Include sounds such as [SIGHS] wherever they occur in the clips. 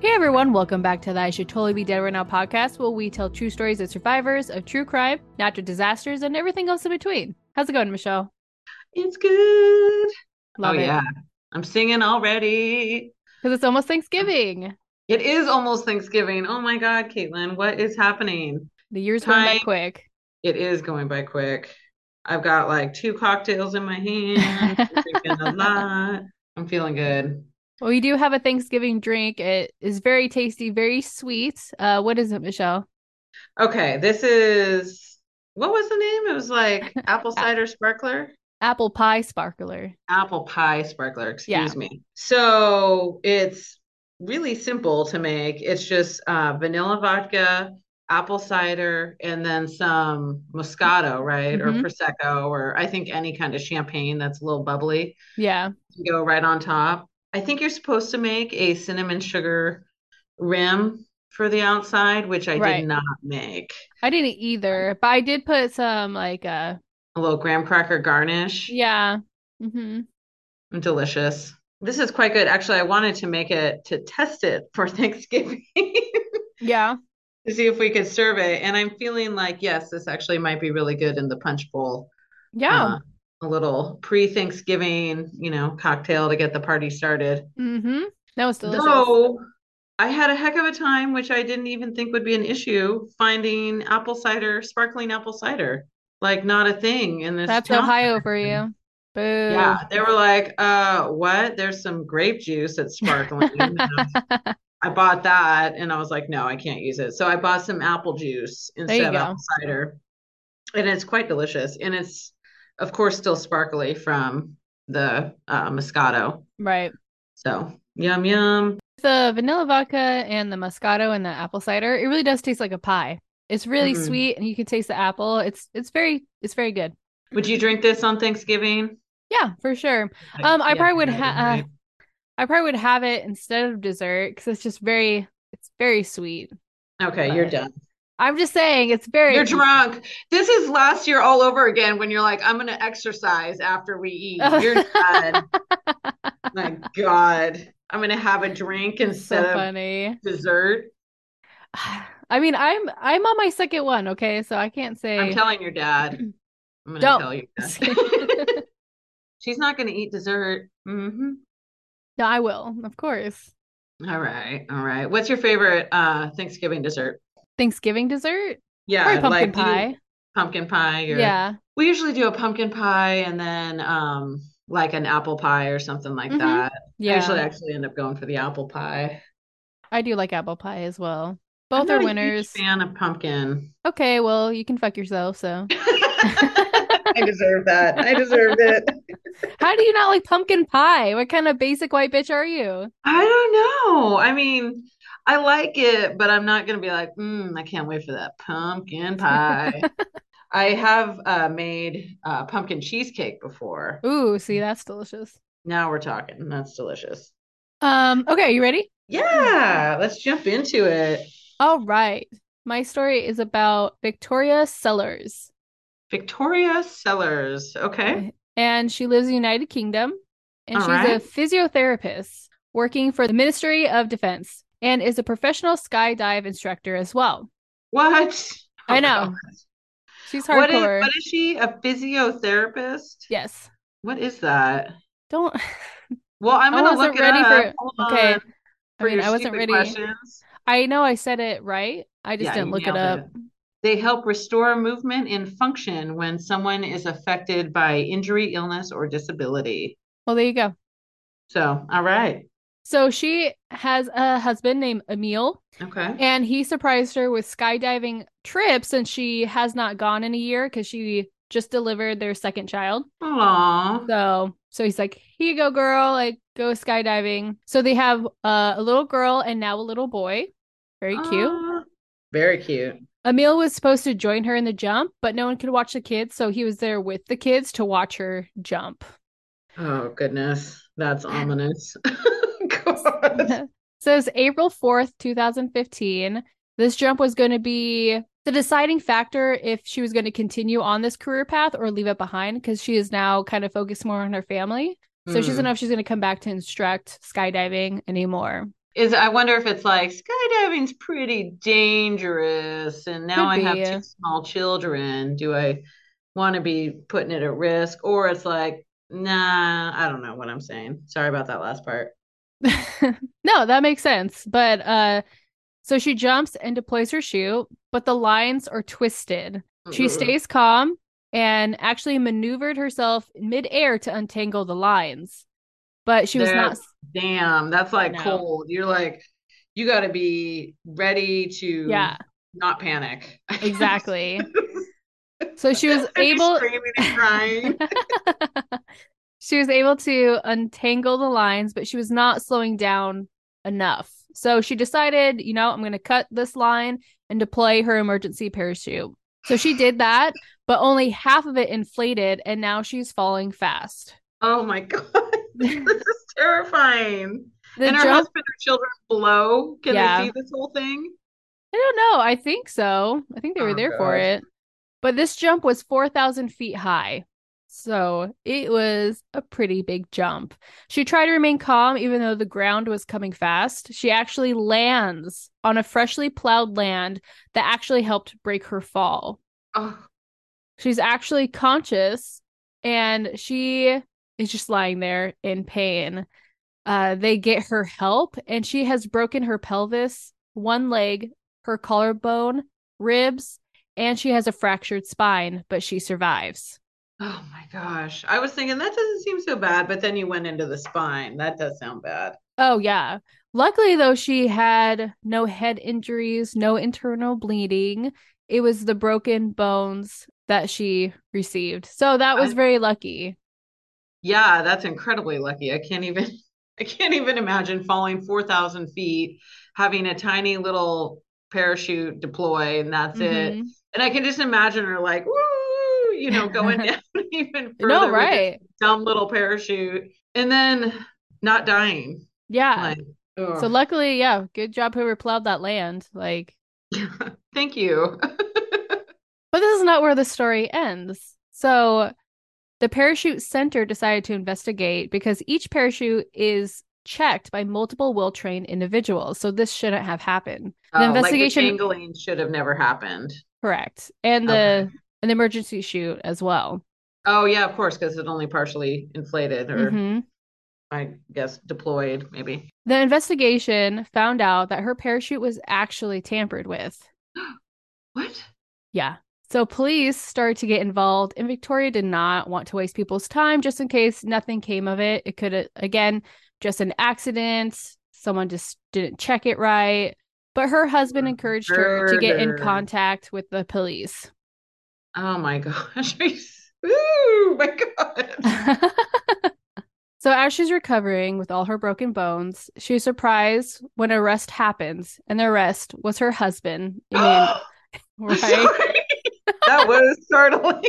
Hey everyone, welcome back to the I Should Totally Be Dead Right Now podcast, where we tell true stories of survivors of true crime, natural disasters, and everything else in between. How's it going, Michelle? It's good. Love oh it. yeah. I'm singing already. Because it's almost Thanksgiving. It is almost Thanksgiving. Oh my God, Caitlin, what is happening? The year's going by quick. It is going by quick. I've got like two cocktails in my hand. I'm drinking a [LAUGHS] lot. I'm feeling good. Well, we do have a Thanksgiving drink. It is very tasty, very sweet. Uh, what is it, Michelle? Okay, this is what was the name? It was like [LAUGHS] apple cider sparkler. Apple pie sparkler. Apple pie sparkler, Yeah. excuse me. So it's really simple to make. It's just uh, vanilla vodka, apple cider, and then some Moscato, right? Or Mhm. Prosecco, or I think any kind of champagne that's a little bubbly Yeah. go right on top. I think you're supposed to make a cinnamon sugar rim for the outside, which I Right. did not make. I didn't either, but I did put some like uh A little graham cracker garnish. yeah. Mm-hmm. Delicious. This is quite good. Actually, I wanted to make it to test it for [LAUGHS] Thanksgiving Yeah. [LAUGHS] to see if we could serve it. And I'm feeling like, yes, this actually might be really good in the punch bowl. Yeah. Uh, a little pre-Thanksgiving, you know, cocktail to get the party started. hmm That was delicious. Though I had a heck of a time, which I didn't even think would be an issue, finding apple cider, sparkling apple cider. Like not a thing in this That's town. Ohio for you. Boo. Yeah, they were like, uh, what? There's some grape juice that's sparkling. [LAUGHS] I bought that and I was like, no, I can't use it. So I bought some apple juice instead of apple cider. And it's quite delicious. And it's, of course, still sparkly from the uh, Moscato. Right. So yum, yum. The vanilla vodka and the Moscato and the apple cider, it really does taste like a pie. It's really Mhm. sweet and you can taste the apple. It's it's very it's very good. Would you drink this on Thanksgiving? Yeah, for sure. Um, I Yeah, probably would yeah, ha- right. uh, I probably would have it instead of dessert because it's just very it's very sweet. Okay, you're done. I'm just saying it's very You're drunk. This is last year all over again when you're like, I'm gonna exercise after we eat. You're [LAUGHS] done. My God. I'm gonna have a drink instead so of funny. dessert. [SIGHS] I mean, I'm I'm on my second one, okay? So I can't say I'm telling your dad. [CLEARS THROAT] I'm gonna Don't. tell your dad. [LAUGHS] [LAUGHS] She's not gonna eat dessert. Mm-hmm. No, I will, of course. All right, all right. What's your favorite uh Thanksgiving dessert? Thanksgiving dessert? Yeah, pumpkin like pie. pumpkin pie. Or, Yeah. We usually do a pumpkin pie and then um like an apple pie or something like Mhm. that. I usually actually end up going for the apple pie. I do like apple pie as well. Both are winners. fan of pumpkin. Okay, well, you can fuck yourself, so. [LAUGHS] I deserve that. I deserve it. [LAUGHS] How do you not like pumpkin pie? What kind of basic white bitch are you? I don't know. I mean, I like it, but I'm not gonna be like, mm, I can't wait for that pumpkin pie. [LAUGHS] I have uh, made uh, pumpkin cheesecake before. Ooh, see, that's delicious. Now we're talking. That's delicious. Um, okay, you ready? Yeah, let's jump into it. All right. My story is about Victoria Cilliers. Victoria Cilliers. Okay. And she lives in the United Kingdom. And All she's right. a physiotherapist working for the Ministry of Defense and is a professional skydive instructor as well. What? I Oh, know. God. She's What is, hardcore. what is she? A physiotherapist? Yes. What is that? Don't [LAUGHS] Well, I'm gonna look it ready up. for- Hold okay. on. I For mean, I wasn't ready. questions. I know I said it right. I just Yeah, didn't look it up. They help restore movement and function when someone is affected by injury, illness, or disability. Well, there you go. So, all right. So she has a husband named Emile, Okay. and he surprised her with skydiving trips and she has not gone in a year because she just delivered their second child. Aw. So, so he's like, "Here you go, girl. Like, go skydiving." So they have uh, a little girl and now a little boy. Very cute. Very cute. Emile was supposed to join her in the jump, but no one could watch the kids, so he was there with the kids to watch her jump. Oh, goodness. That's ominous. [LAUGHS] [LAUGHS] So it's April 4th, 2015. This jump was going to be the deciding factor if she was going to continue on this career path or leave it behind because she is now kind of focused more on her family. So she doesn't Hmm. know if she's going to come back to instruct skydiving anymore. is I wonder if it's like skydiving's pretty dangerous, and now Could I have two small children. Do I want to be putting it at risk? Or it's like, nah, I don't know what I'm saying. Sorry about that last part. [LAUGHS] no, that makes sense. But uh so she jumps and deploys her shoe, but the lines are twisted. She stays calm and actually maneuvered herself midair to untangle the lines. But she was not damn, that's like cold. You're like, you got to be ready to Yeah. not panic. exactly. [LAUGHS] So she was able screaming and crying. [LAUGHS] she was able to untangle the lines, but she was not slowing down enough. So she decided, you know, I'm going to cut this line and deploy her emergency parachute. So she did that, but only half of it inflated, and now she's falling fast. Oh my God. [LAUGHS] This is terrifying. The and her jump, husband or children below, can Yeah. they see this whole thing? I don't know. I think so. I think they were Oh, there for it. But this jump was 4,000 feet high. So it was a pretty big jump. She tried to remain calm even though the ground was coming fast. She actually lands on a freshly plowed land that actually helped break her fall. Oh, She's actually conscious and she is just lying there in pain. Uh, they get her help and she has broken her pelvis, one leg, her collarbone, ribs, and she has a fractured spine, but she survives. Oh my gosh. I was thinking that doesn't seem so bad, but then you went into the spine. That does sound bad. Oh, yeah. Luckily, though, she had no head injuries, no internal bleeding. It was the broken bones that she received. So that was I- very lucky. Yeah, that's incredibly lucky. I can't even [LAUGHS] I can't even imagine falling 4,000 feet, having a tiny little parachute deploy, and that's it. Mhm. And I can just imagine her like, woo, you know, going [LAUGHS] down [LAUGHS] even further No, with right. dumb little parachute, and then not dying. Yeah. Like. So luckily, yeah, good job whoever plowed that land. Like, [LAUGHS] thank you. but this is not where the story ends. So the parachute center decided to investigate because each parachute is checked by multiple well-trained individuals. So this shouldn't have happened. The Oh, investigation like the should have never happened. correct. And the Okay. An emergency chute as well. Oh yeah, of course, because it only partially inflated, or Mhm. I guess deployed, maybe. The investigation found out that her parachute was actually tampered with. [GASPS] What? Yeah. So police started to get involved, and Victoria did not want to waste people's time just in case nothing came of it. It could, again, just an accident. Someone just didn't check it right. But her husband encouraged her to get in contact with the police. Oh my gosh. [LAUGHS] Ooh, my God. [LAUGHS] so, as she's recovering with all her broken bones, she's surprised when arrest happens, and the arrest was her husband. I [GASPS] mean, [LAUGHS] right? That was startling.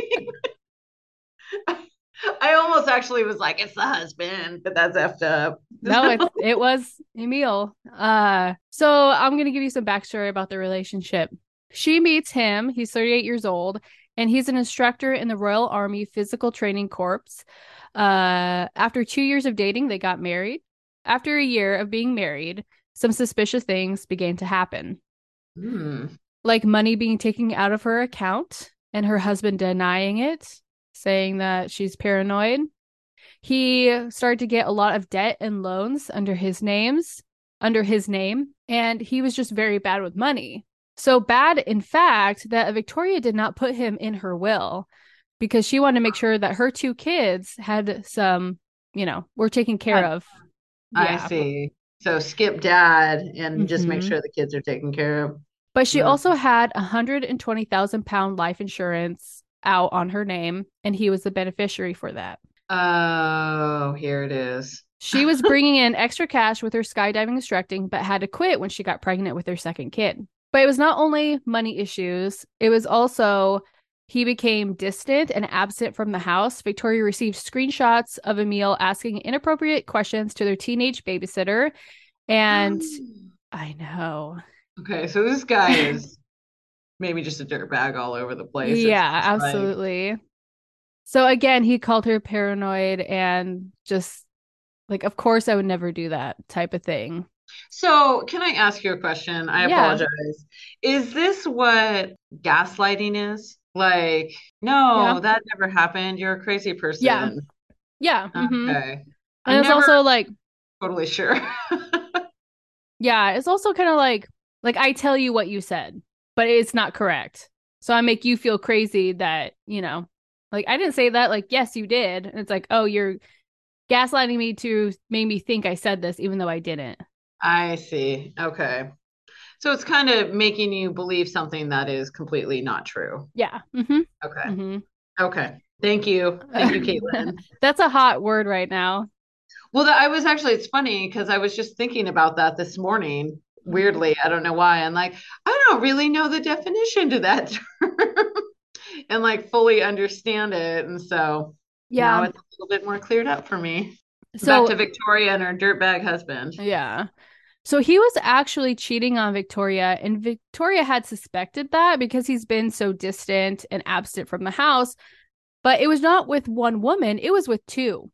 I almost actually was like, it's the husband, but that's effed up. no, it, it was Emile. Uh, so I'm gonna give you some backstory about the relationship. She meets him. He's 38 years old, and he's an instructor in the Royal Army Physical Training Corps. Uh, after two years of dating, they got married. After a year of being married, some suspicious things began to happen, Hmm. like money being taken out of her account and her husband denying it, saying that she's paranoid. He started to get a lot of debt and loans under his names, under his name, and he was just very bad with money. So bad, in fact, that Victoria did not put him in her will because she wanted to make sure that her two kids had some, you know, were taken care I- of. I Yeah. see. So skip dad and just make Mhm. sure the kids are taken care of. But she Yeah. also had a hundred and twenty thousand pound life insurance out on her name, and he was the beneficiary for that. Oh, here it is. She was bringing in extra cash with her skydiving instructing, but had to quit when she got pregnant with her second kid. But it was not only money issues, it was also he became distant and absent from the house. Victoria received screenshots of Emile asking inappropriate questions to their teenage babysitter. And oh. I know. Okay, so this guy [LAUGHS] is maybe just a dirtbag all over the place. Yeah, sounds like. absolutely. So again, he called her paranoid and just like, of course, I would never do that type of thing. So, can I ask you a question? I Yeah. apologize. Is this what gaslighting is? Like, Yeah. no, that never happened. You're a crazy person. Yeah. hmm Okay. And I'm it's also like, totally sure. [LAUGHS] yeah, it's also kind of like, like I tell you what you said, but it's not correct. So I make you feel crazy that, you know, like I didn't say that. Like, yes, you did. And it's like, oh, you're gaslighting me to make me think I said this, even though I didn't. I see. Okay. So it's kind of making you believe something that is completely not true. Yeah. hmm Okay. hmm Okay. Thank you. Thank you, Caitlin. [LAUGHS] That's a hot word right now. Well, I was actually, it's funny because I was just thinking about that this morning. Weirdly, I don't know why. I'm like, I don't really know the definition to that [LAUGHS] term and like fully understand it. And so now Yeah. it's a little bit more cleared up for me. So, Back to Victoria and her dirtbag husband. yeah. So he was actually cheating on Victoria, and Victoria had suspected that because he's been so distant and absent from the house. But it was not with one woman, it was with two.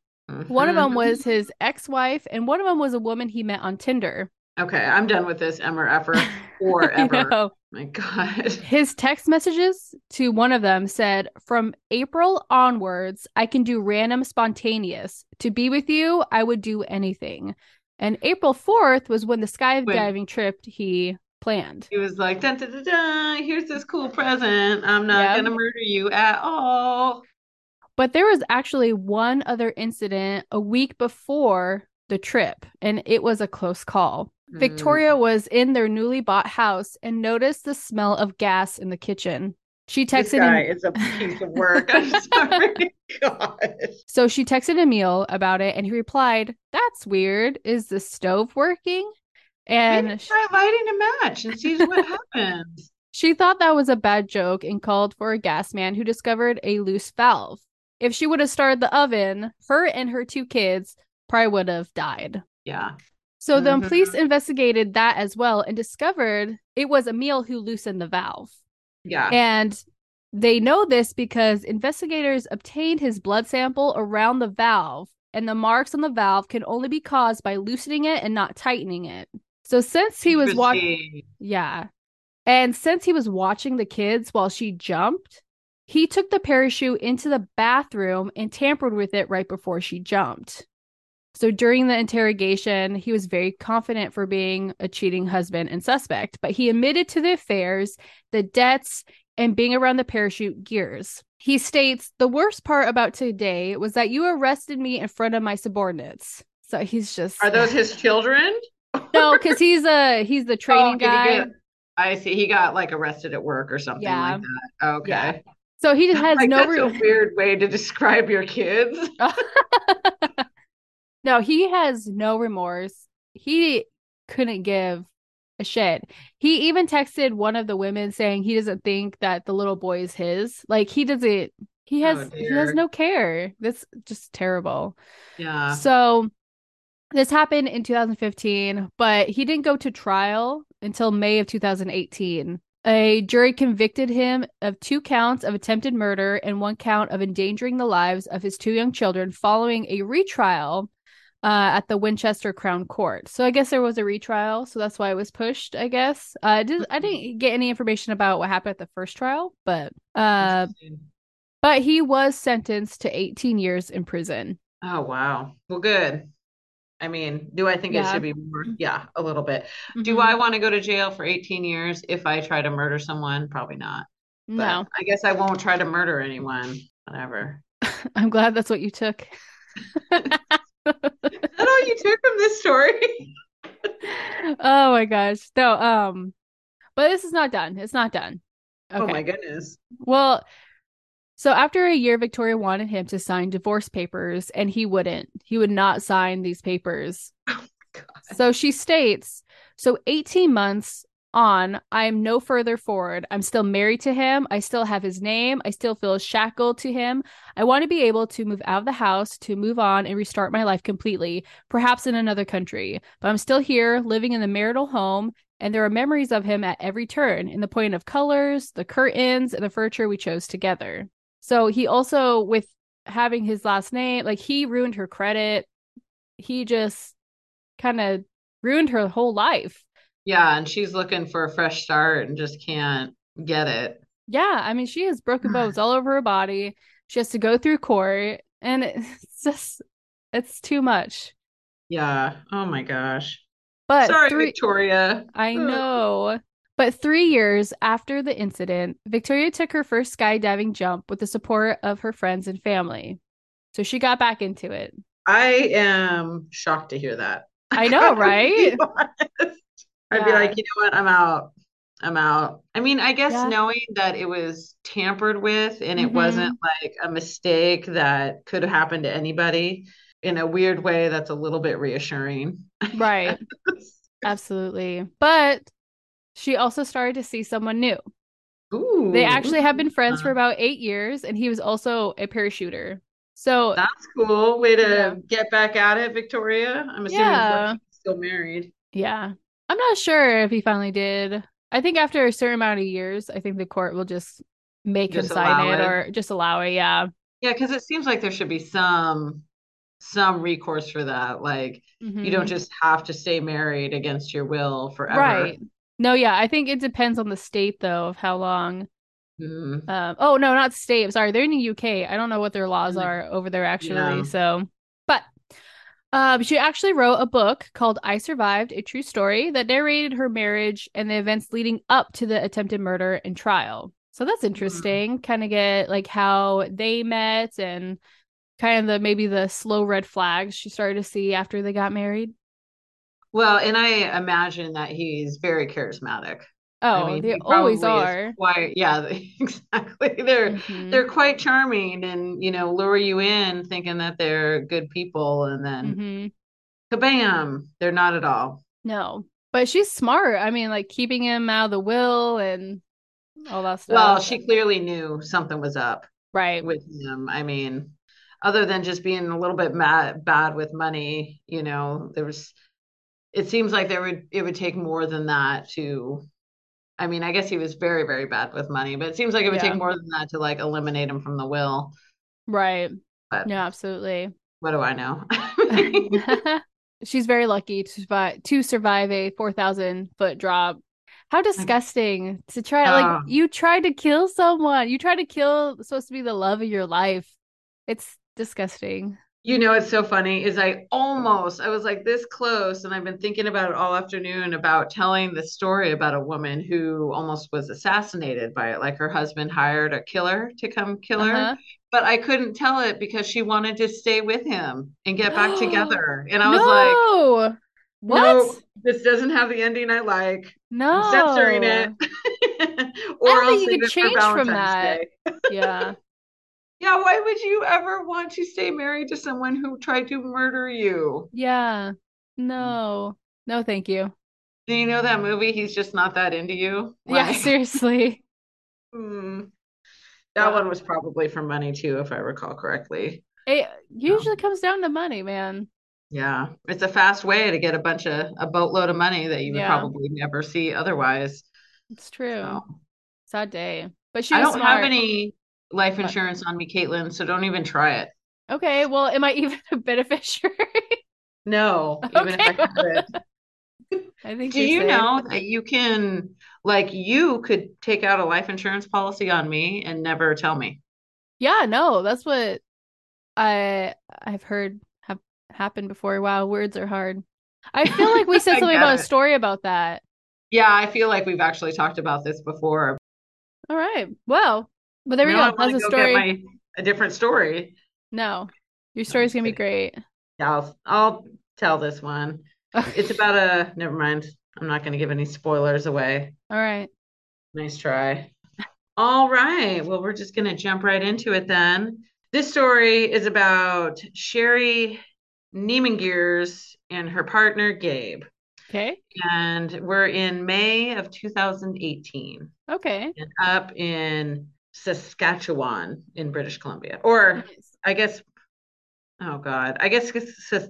One of them Mhm. was his ex wife, and one of them was a woman he met on Tinder. Okay, I'm done with this [LAUGHS] ever effer I forever. know. My God. His text messages to one of them said, From April onwards, I can do random spontaneous. To be with you, I would do anything. And April 4th was when the skydiving trip he planned. He was like, dun, dun, dun, dun, here's this cool present. I'm not Yeah. gonna murder you at all. But there was actually one other incident a week before the trip, and it was a close call. Mm. Victoria was in their newly bought house and noticed the smell of gas in the kitchen. She This texted guy him. is a piece of work. [LAUGHS] I'm sorry. God. So she texted Emile about it, and he replied, "That's weird. Is the stove working?" And sh- try lighting a match and see what happens. she thought that was a bad joke and called for a gas man who discovered a loose valve. If she would have started the oven, her and her two kids probably would have died. Yeah. So the Mhm. police investigated that as well and discovered it was Emile who loosened the valve. Yeah. And they know this because investigators obtained his blood sample around the valve, and the marks on the valve can only be caused by loosening it and not tightening it. So since he was watching, yeah, and since he was watching the kids while she jumped, he took the parachute into the bathroom and tampered with it right before she jumped. So during the interrogation, he was very confident for being a cheating husband and suspect, but he admitted to the affairs, the debts, and being around the parachute gears. He states, The worst part about today was that you arrested me in front of my subordinates. So he's just Are those his children? [LAUGHS] no, because he's a he's the oh, training Oh, guy. get- I see. He got like arrested at work or something Yeah. like that. Okay. Yeah. So he just has Like, no that's re- weird way to [LAUGHS] describe your kids. [LAUGHS] no, he has no remorse. He couldn't give a shit. He even texted one of the women saying he doesn't think that the little boy is his. Like he doesn't he oh, has Oh, he has no care. That's just terrible. Yeah. So this happened in 2015, but he didn't go to trial until May of 2018. A jury convicted him of two counts of attempted murder and one count of endangering the lives of his two young children following a retrial uh, at the Winchester Crown Court. So I guess there was a retrial, so that's why it was pushed. I guess uh, I did, I didn't get any information about what happened at the first trial, but uh, but he was sentenced to 18 years in prison. Oh, wow. Well, good. I mean, do I think it should be more? Yeah, a little bit. Do Mhm. I want to go to jail for 18 years if I try to murder someone? Probably not. But No, I guess I won't try to murder anyone. Whatever. [LAUGHS] I'm glad that's what you took. [LAUGHS] Is that all you took from this story? oh my gosh. No, um, but this is not done. It's not done. Oh my goodness. Well, so after a year, Victoria wanted him to sign divorce papers, and he wouldn't. He would not sign these papers. God. So she states, so 18 months on, I am no further forward. I'm still married to him. I still have his name. I still feel shackled to him. I want to be able to move out of the house, to move on and restart my life completely, perhaps in another country. But I'm still here, living in the marital home, and there are memories of him at every turn in the point of colors, the curtains, and the furniture we chose together. So he also, with having his last name, like he ruined her credit. He just kind of ruined her whole life. Yeah, and she's looking for a fresh start and just can't get it. Yeah, I mean, she has broken [SIGHS] bones all over her body. She has to go through court, and [LAUGHS] it's just, it's too much. Yeah. Oh my gosh. But Sorry, three, Victoria. I know. But three years after the incident, Victoria took her first skydiving jump with the support of her friends and family. So she got back into it. I am shocked to hear that. I know, [LAUGHS] right? To be honest. I'd be like, you know what? I'm out. I'm out. I mean, I guess Yeah. knowing that it was tampered with and it Mhm. wasn't like a mistake that could have happened to anybody in a weird way, that's a little bit reassuring. Right. [LAUGHS] Absolutely. But she also started to see someone new. Ooh. They actually have been friends for about eight years, and he was also a parachuter. So, That's cool. Way to Yeah. get back at it, Victoria. I'm assuming Yeah. still married. yeah, I'm not sure if he finally did. I think after a certain amount of years, I think the court will just make Just him sign it, it. or just allow it. Yeah. Yeah, because it seems like there should be some some recourse for that. Like you don't Mhm. just have to stay married against your will forever. Right. No, yeah, I think it depends on the state though of how long. Mm, Um, oh no, not state. Sorry, they're in the UK. I don't know what their laws Mm. are over there actually. Yeah. So, um, she actually wrote a book called "I Survived: A True Story" that narrated her marriage and the events leading up to the attempted murder and trial. So that's interesting. Kind of get like how they met and kind of the maybe the slow red flags she started to see after they got married. Well, and I imagine that he's very charismatic. I Oh, mean, they always are. Quite, yeah, [LAUGHS] exactly. They're Mhm. they're quite charming and you know lure you in thinking that they're good people, and then Mhm. kabam, they're not at all. No, but she's smart. I mean, like keeping him out of the will and all that stuff. Well, she clearly knew something was up right. with him. I mean, other than just being a little bit mad, bad with money, you know, there was. It seems like there would it would take more than that to. I mean, I guess he was very very bad with money, but it seems like it would Yeah. take more than that to like eliminate him from the will. Right. But Yeah, absolutely. what do I know? [LAUGHS] [LAUGHS] She's very lucky to survive to survive a 4,000 foot drop. How disgusting to try like Oh. you tried to kill someone. You tried to kill supposed to be the love of your life. It's disgusting. You know, it's so funny is I almost, I was like this close, and I've been thinking about it all afternoon about telling the story about a woman who almost was assassinated by it. Like her husband hired a killer to come kill her, Uh-huh. but I couldn't tell it because she wanted to stay with him and get back [GASPS] together. And I was like, no. What? no, this doesn't have the ending I like. No. I'm censoring it. [LAUGHS] or I I'll think you could change from that. Day. [LAUGHS] Yeah. Yeah, why would you ever want to stay married to someone who tried to murder you? Yeah. No. No, thank you. Do you know that movie? He's just not that into you. Yeah, seriously. hmm. [LAUGHS] That Wow. one was probably for money too, if I recall correctly. It usually comes down to money, man. Yeah, it's a fast way to get a bunch of a boatload of money that you would Yeah. probably never see otherwise. It's true. So, Sad day. But she I don't smart. have any life insurance on me, Caitlin, so don't even try it. Okay, well, am I even a beneficiary? [LAUGHS] No, even if I Okay. [LAUGHS] I think Do you're safe. know that you can, like, you could take out a life insurance policy on me and never tell me? Yeah, no, that's what I I've heard have happened before. Wow, words are hard. I feel like we [LAUGHS] said something about a story about that. Yeah, I feel like we've actually talked about this before. All right. Well, but there we Now go. That's a go story. My, a different story. No, your story's gonna be great. Yeah, I'll, I'll tell this one. [LAUGHS] It's about a, never mind. I'm not to give any spoilers away. All right. Nice try. All right. Well, we're just to jump right into it then. This story is about Sherry Niemangeers and her partner, Gabe. Okay. And we're in May of 2018 Okay. and up in Saskatchewan in British Columbia. Or Nice. I guess, oh God, I guess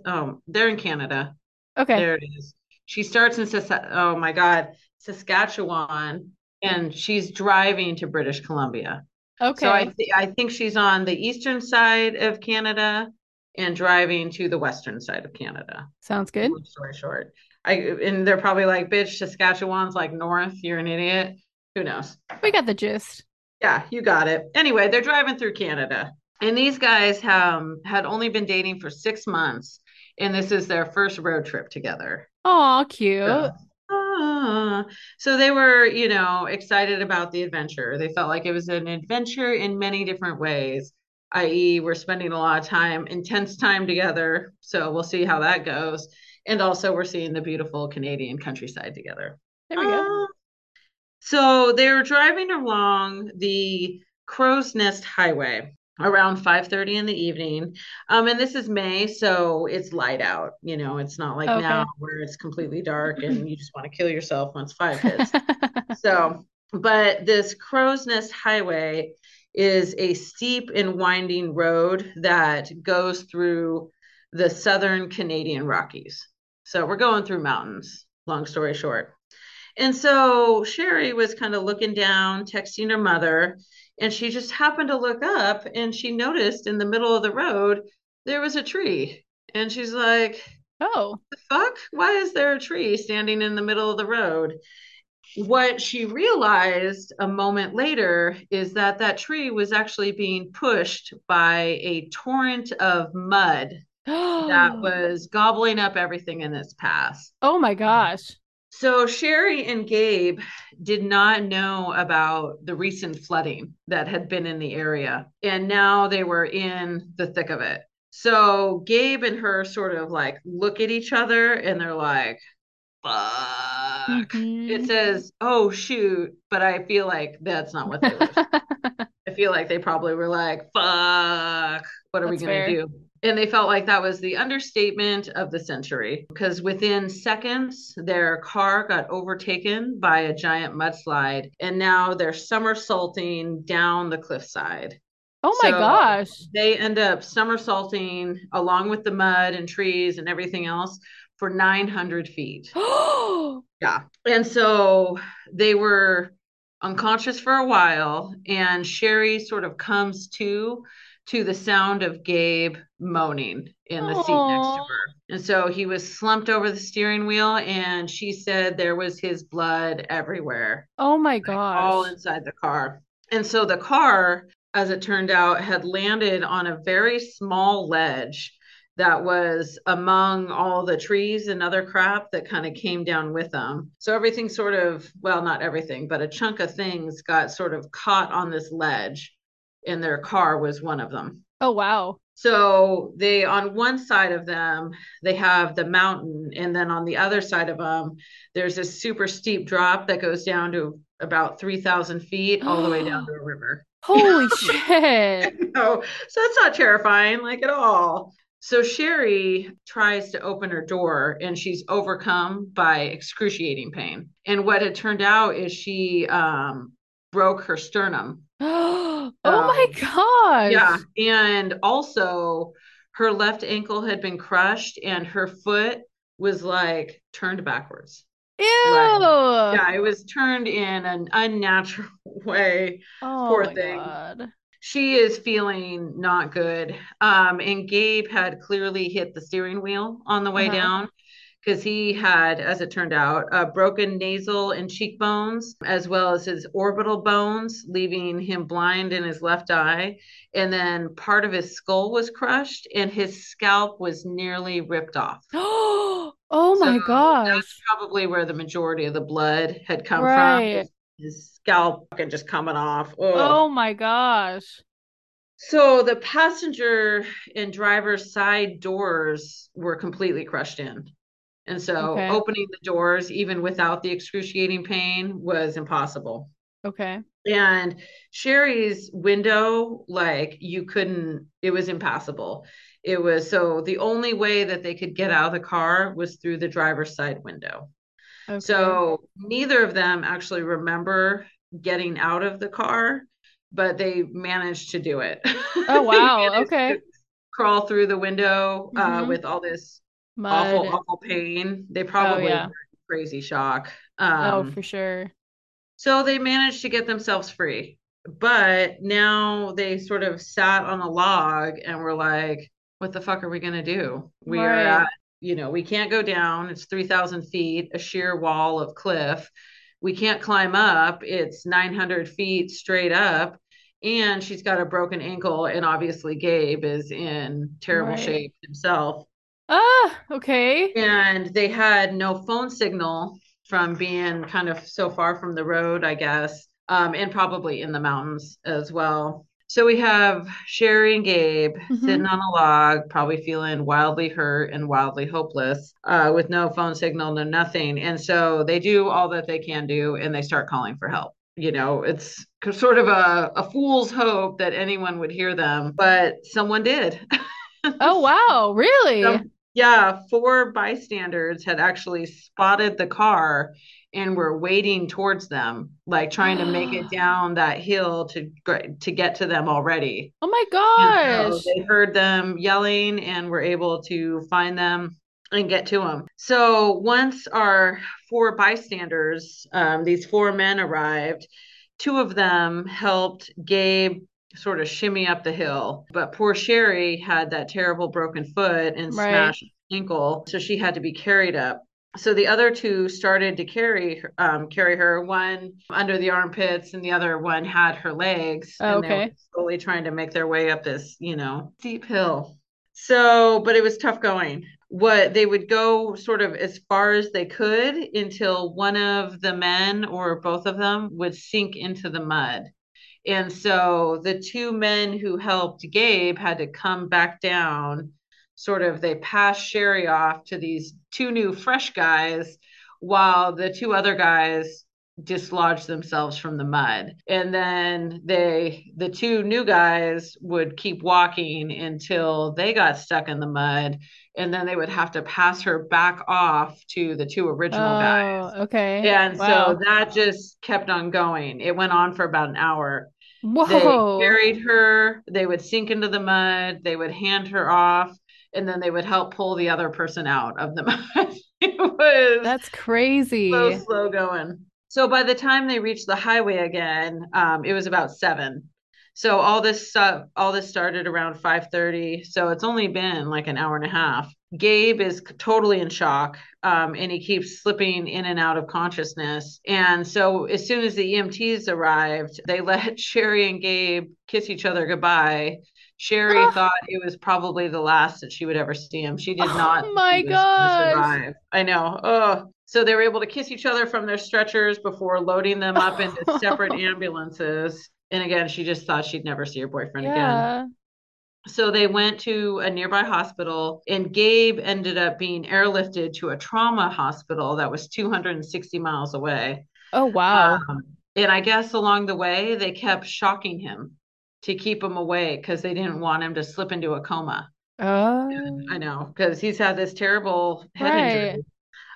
oh, they're in Canada. Okay. There it is. She starts in Sas- oh my God, Saskatchewan, and she's driving to British Columbia. Okay. So I th- I think she's on the eastern side of Canada and driving to the western side of Canada. Sounds good. Long story short. I and they're probably like, bitch, Saskatchewan's like north. You're an idiot. Who knows? We got the gist. Yeah, you got it. Anyway, they're driving through Canada. And these guys um, had only been dating for six months, and this is their first road trip together. Oh, cute. So, ah. so they were, you know, excited about the adventure. They felt like it was an adventure in many different ways, i.e., we're spending a lot of time, intense time together. So we'll see how that goes. And also, we're seeing the beautiful Canadian countryside together. There we go. So they were driving along the Crowsnest Highway around 5:30 in the evening. Um, and this is May, so it's light out. You know, it's not like Okay. now where it's completely dark and you just want to kill yourself once five hits. [LAUGHS] So, but this Crowsnest Highway is a steep and winding road that goes through the southern Canadian Rockies. So we're going through mountains, long story short. And so Sherry was kind of looking down, texting her mother, and she just happened to look up and she noticed in the middle of the road there was a tree. And she's like, Oh. the fuck? Why is there a tree standing in the middle of the road? What she realized a moment later is that that tree was actually being pushed by a torrent of mud that [GASPS] was gobbling up everything in its path. Oh my gosh. So Sherry and Gabe did not know about the recent flooding that had been in the area, and now they were in the thick of it. So Gabe and her sort of like look at each other and they're like, fuck. Mhm. It says, oh shoot, but I feel like that's not what they were. [LAUGHS] I feel like they probably were like, fuck, what are we going to do? And they felt like that was the understatement of the century because within seconds, their car got overtaken by a giant mudslide and now they're somersaulting down the cliffside. Oh my So gosh. they end up somersaulting along with the mud and trees and everything else for 900 feet. Oh, [GASPS] Yeah. And so they were unconscious for a while, and Sherry sort of comes to to the sound of Gabe moaning in the seat next to her. And so he was slumped over the steering wheel, and she said there was his blood everywhere, Oh my like all inside the car. And so the car, as it turned out, had landed on a very small ledge that was among all the trees and other crap that kind of came down with them. So everything sort of, well, not everything, but a chunk of things got sort of caught on this ledge, and their car was one of them. Oh wow. So they, on one side of them, they have the mountain, and then on the other side of them, there's a super steep drop that goes down to about 3,000 feet all the way down to a [GASPS] river. Holy [LAUGHS] shit. No, [LAUGHS] so that's not terrifying, like at all. So Sherry tries to open her door and she's overcome by excruciating pain. And what had turned out is she um, broke her sternum. [GASPS] Oh my gosh. Yeah. And also, her left ankle had been crushed and her foot was like turned backwards. Ew. Yeah, it was turned in an unnatural [LAUGHS] way. Oh Poor my thing. God. She is feeling not good. Um, and Gabe had clearly hit the steering wheel on the way Uh-huh. down because he had, as it turned out, uh, broken nasal and cheekbones, as well as his orbital bones, leaving him blind in his left eye. And then part of his skull was crushed, and his scalp was nearly ripped off. [GASPS] Oh my So gosh. That's probably where the majority of the blood had come from. Right. His, his scalp and just coming off. Ugh. Oh my gosh. So the passenger and driver's side doors were completely crushed in. And so Okay. opening the doors, even without the excruciating pain, was impossible. Okay. And Sherry's window, like you couldn't, it was impassable. It was so the only way that they could get out of the car was through the driver's side window. Okay. So neither of them actually remember getting out of the car, but they managed to do it. Oh wow. [LAUGHS] Okay. crawl through the window uh, Mhm. with all this Mud. awful pain. They Oh probably yeah. crazy shock. Oh, Um, for sure. so they managed to get themselves free. But now they sort of sat on a log and were like, what the fuck are we going to do? We are at you know, we can't go down. It's 3,000 feet, a sheer wall of cliff. We can't climb up. It's 900 feet straight up. And she's got a broken ankle. And obviously, Gabe is in terrible Right. shape himself. Ah, okay. And they had no phone signal from being kind of so far from the road, I guess, um, and probably in the mountains as well. So we have Sherry and Gabe Mhm. sitting on a log, probably feeling wildly hurt and wildly hopeless, uh, with no phone signal, no nothing. And so they do all that they can do and they start calling for help. You know, it's sort of a, a fool's hope that anyone would hear them, but someone did. [LAUGHS] Oh, wow. Really? Some- yeah, four bystanders had actually spotted the car and were waiting towards them, like trying to make it [GASPS] down that hill to to get to them already. Oh my And so gosh. they heard them yelling and were able to find them and get to them. So once our four bystanders, um, these four men arrived, two of them helped Gabe sort of shimmy up the hill. But poor Sherry had that terrible broken foot and Right. smashed ankle, so she had to be carried up. So the other two started to carry um, carry her, one under the armpits, and the other one had her legs, Oh, and they were slowly trying to make their way up this, you know, steep hill. So, but it was tough going. What they would go sort of as far as they could until one of the men or both of them would sink into the mud. And so the two men who helped Gabe had to come back down. Sort of, they passed Sherry off to these two new fresh guys while the two other guys dislodged themselves from the mud. And then they, the two new guys would keep walking until they got stuck in the mud. And then they would have to pass her back off to the two original oh, guys. Oh, okay. And Wow. so that just kept on going. It went on for about an hour. They Whoa. carried her, they would sink into the mud, they would hand her off, and then they would help pull the other person out of the [LAUGHS] mud. it was That's crazy. so slow going. So by the time they reached the highway again, um, it was about seven. So all this stuff, all this started around 5:30. So it's only been like an hour and a half. Gabe is totally in shock, um, and he keeps slipping in and out of consciousness. And so as soon as the EMTs arrived, they [LAUGHS] let Sherry and Gabe kiss each other goodbye. Sherry Ah. thought it was probably the last that she would ever see him. She did Oh not my he was gonna gosh. survive. I know. Oh, so they were able to kiss each other from their stretchers before loading them up into [LAUGHS] separate ambulances. And again, she just thought she'd never see her boyfriend again. So they went to a nearby hospital, and Gabe ended up being airlifted to a trauma hospital that was 260 miles away. Oh, wow. Um, and I guess along the way, they kept shocking him to keep him awake because they didn't want him to slip into a coma. Oh, I know, because he's had this terrible head right. injury.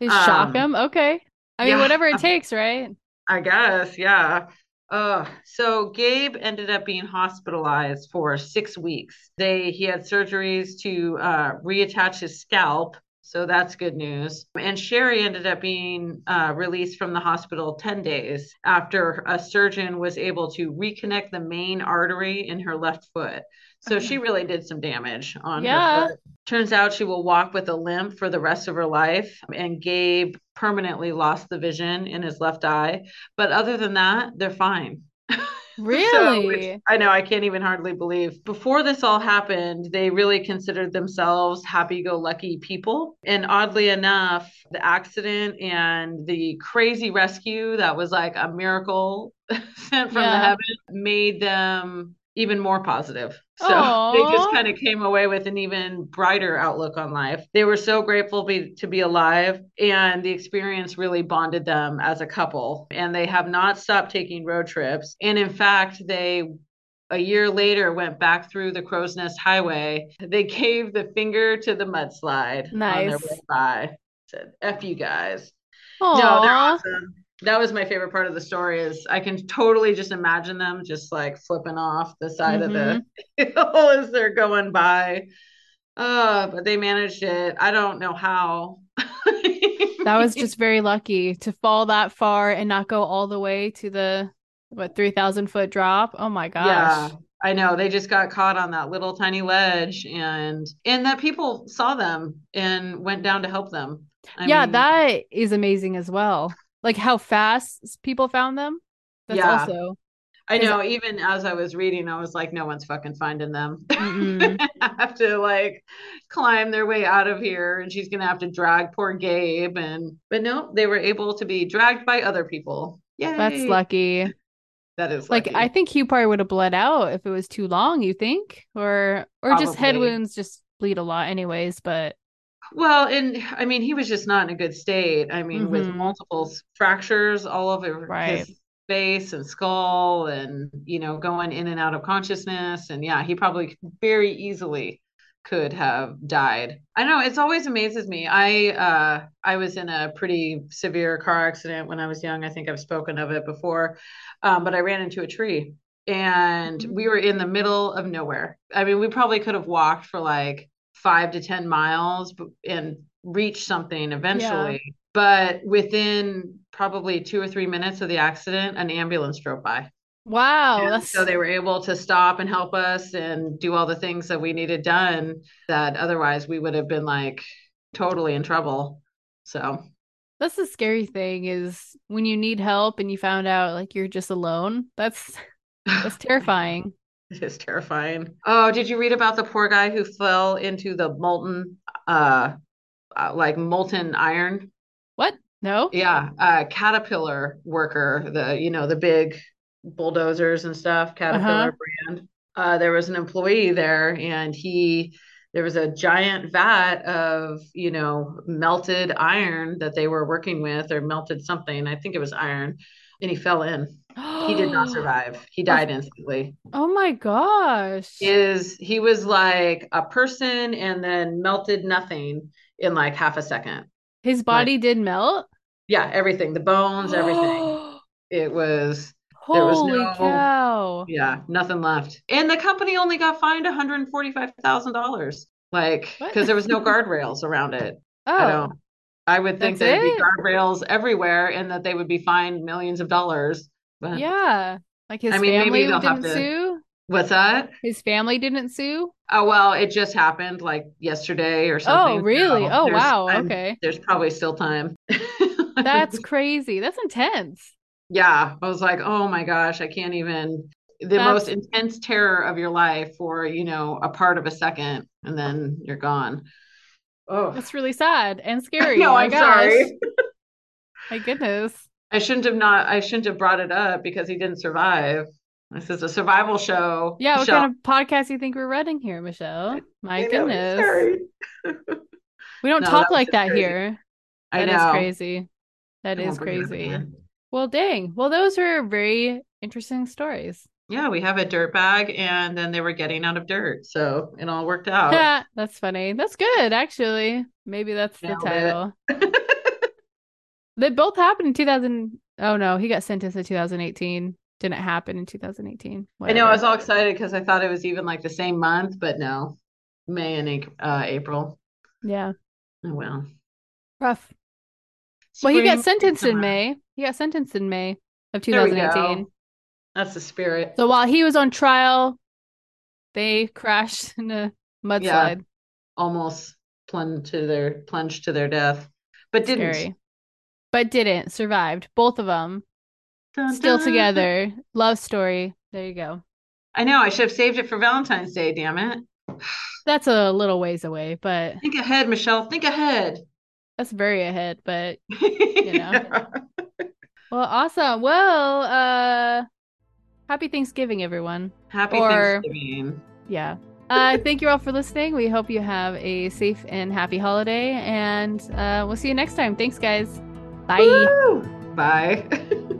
They shock Um, him. Okay. I mean, yeah. whatever it takes, right? I guess, yeah. Uh, so Gabe ended up being hospitalized for six weeks. They he had surgeries to uh, reattach his scalp, so that's good news. And Sherry ended up being uh, released from the hospital 10 days after a surgeon was able to reconnect the main artery in her left foot. So she really did some damage on Yeah. her foot. Turns out she will walk with a limp for the rest of her life. And Gabe permanently lost the vision in his left eye. But other than that, they're fine. [LAUGHS] So, Really? which I know I can't even hardly believe. Before this all happened, they really considered themselves happy go lucky people. And oddly enough, the accident and the crazy rescue that was like a miracle [LAUGHS] sent from the Yeah. heaven made them even more positive. So [LAUGHS] they just kind of came away with an even brighter outlook on life. They were so grateful be, to be alive, and the experience really bonded them as a couple. And they have not stopped taking road trips. And in fact, they a year later went back through the Crowsnest Highway. They gave the finger to the mudslide on their Nice. way by. Said, "F you guys." No, they're awesome. That was my favorite part of the story is I can totally just imagine them just like flipping off the side of the [LAUGHS] hill as they're going by. Uh, but they managed it. I don't know how. [LAUGHS] That was just very lucky to fall that far and not go all the way to the what 3,000 foot drop. Oh my gosh. yeah. I know they just got caught on that little tiny ledge and and that people saw them and went down to help them. I yeah, mean, that is amazing as well. Like how fast people found them. That's yeah. also I know. Even as I was reading, I was like, no one's fucking finding them. Mm-hmm. [LAUGHS] have to like climb their way out of here, and she's gonna have to drag poor Gabe. And but no, they were able to be dragged by other people. Yeah, that's lucky. That is lucky. like I think Hugh probably would have bled out if it was too long. You think, or or Probably. just head wounds just bleed a lot, anyways. But well, and I mean, he was just not in a good state. I mean, mm-hmm. with multiple fractures all over right. his face and skull and you know going in and out of consciousness. And yeah he probably very easily could have died. I know it's always amazes me. I uh i was in a pretty severe car accident when i was young. I think i've spoken of it before. Um, but i ran into a tree and we were in the middle of nowhere. I mean we probably could have walked for like five to ten miles and reach something eventually yeah. but within probably two or three minutes of the accident, an ambulance drove by. Wow. So they were able to stop and help us and do all the things that we needed done that otherwise we would have been like totally in trouble. So that's the scary thing is when you need help and you found out like you're just alone. That's [LAUGHS] that's terrifying. [LAUGHS] it is terrifying. Oh, did you read about the poor guy who fell into the molten uh, uh like molten iron? What? No. Yeah, uh, Caterpillar worker, the you know the big bulldozers and stuff, Caterpillar uh-huh. brand. Uh, there was an employee there, and he there was a giant vat of you know melted iron that they were working with, or melted something. I think it was iron, and he fell in. He did not [GASPS] survive. He died instantly. Oh my gosh! Is he was like a person and then melted nothing in like half a second. His body like, did melt? Yeah, everything. The bones, everything. [GASPS] it was Holy was no, cow. Yeah, nothing left. And the company only got fined $145,000. Like, because there was no [LAUGHS] guardrails around it. Oh. I don't. I would think there'd be guardrails everywhere and that they would be fined millions of dollars. But yeah. Like his I mean, family didn't to, sue. What's that? His family didn't sue? Oh well, it just happened like yesterday or oh, something. Oh really? So oh wow. Okay. there's probably still time. [LAUGHS] That's crazy. That's intense. Yeah. I was like, oh my gosh, I can't even the That's... most intense terror of your life for, you know, a part of a second and then you're gone. Oh. That's really sad and [LAUGHS] scary. no, oh I'm gosh. sorry. [LAUGHS] my goodness. I shouldn't have not I shouldn't have brought it up because he didn't survive. This is a survival show. Yeah, what kind of podcast do you think we're running here, Michelle? My goodness. we don't [LAUGHS] no, talk that like that crazy. here. That is crazy. That is crazy. Well, dang. Well, those are very interesting stories. Yeah, we have a dirt bag and then they were getting out of dirt. So it all worked [LAUGHS] out. Yeah, that's funny. That's good, actually. Maybe that's Nailed the title. [LAUGHS] they both happened in 2000. Oh, no, he got sentenced in 2018. Didn't happen in 2018. Whatever. I know. I was all excited because I thought it was even like the same month, but no, May and uh, April. Yeah. Oh, well. Rough. Spring, well, he got sentenced in May. He got sentenced in May of 2018. That's the spirit. So while he was on trial, they crashed [LAUGHS] in a mudslide. Yeah, almost plunged to their plunged to their death, but didn't. Scary. But didn't survived. Both of them dun, still dun. together. Love story. There you go. I know. I should have saved it for Valentine's Day. Damn it. [SIGHS] That's a little ways away, but think ahead, Michelle. Think ahead. That's very ahead, but [LAUGHS] you know. yeah. Well, awesome. Well, uh happy Thanksgiving everyone. Happy or, Thanksgiving. Yeah. Uh thank you all for listening. We hope you have a safe and happy holiday and uh we'll see you next time. Thanks guys. Bye. Woo! Bye. [LAUGHS]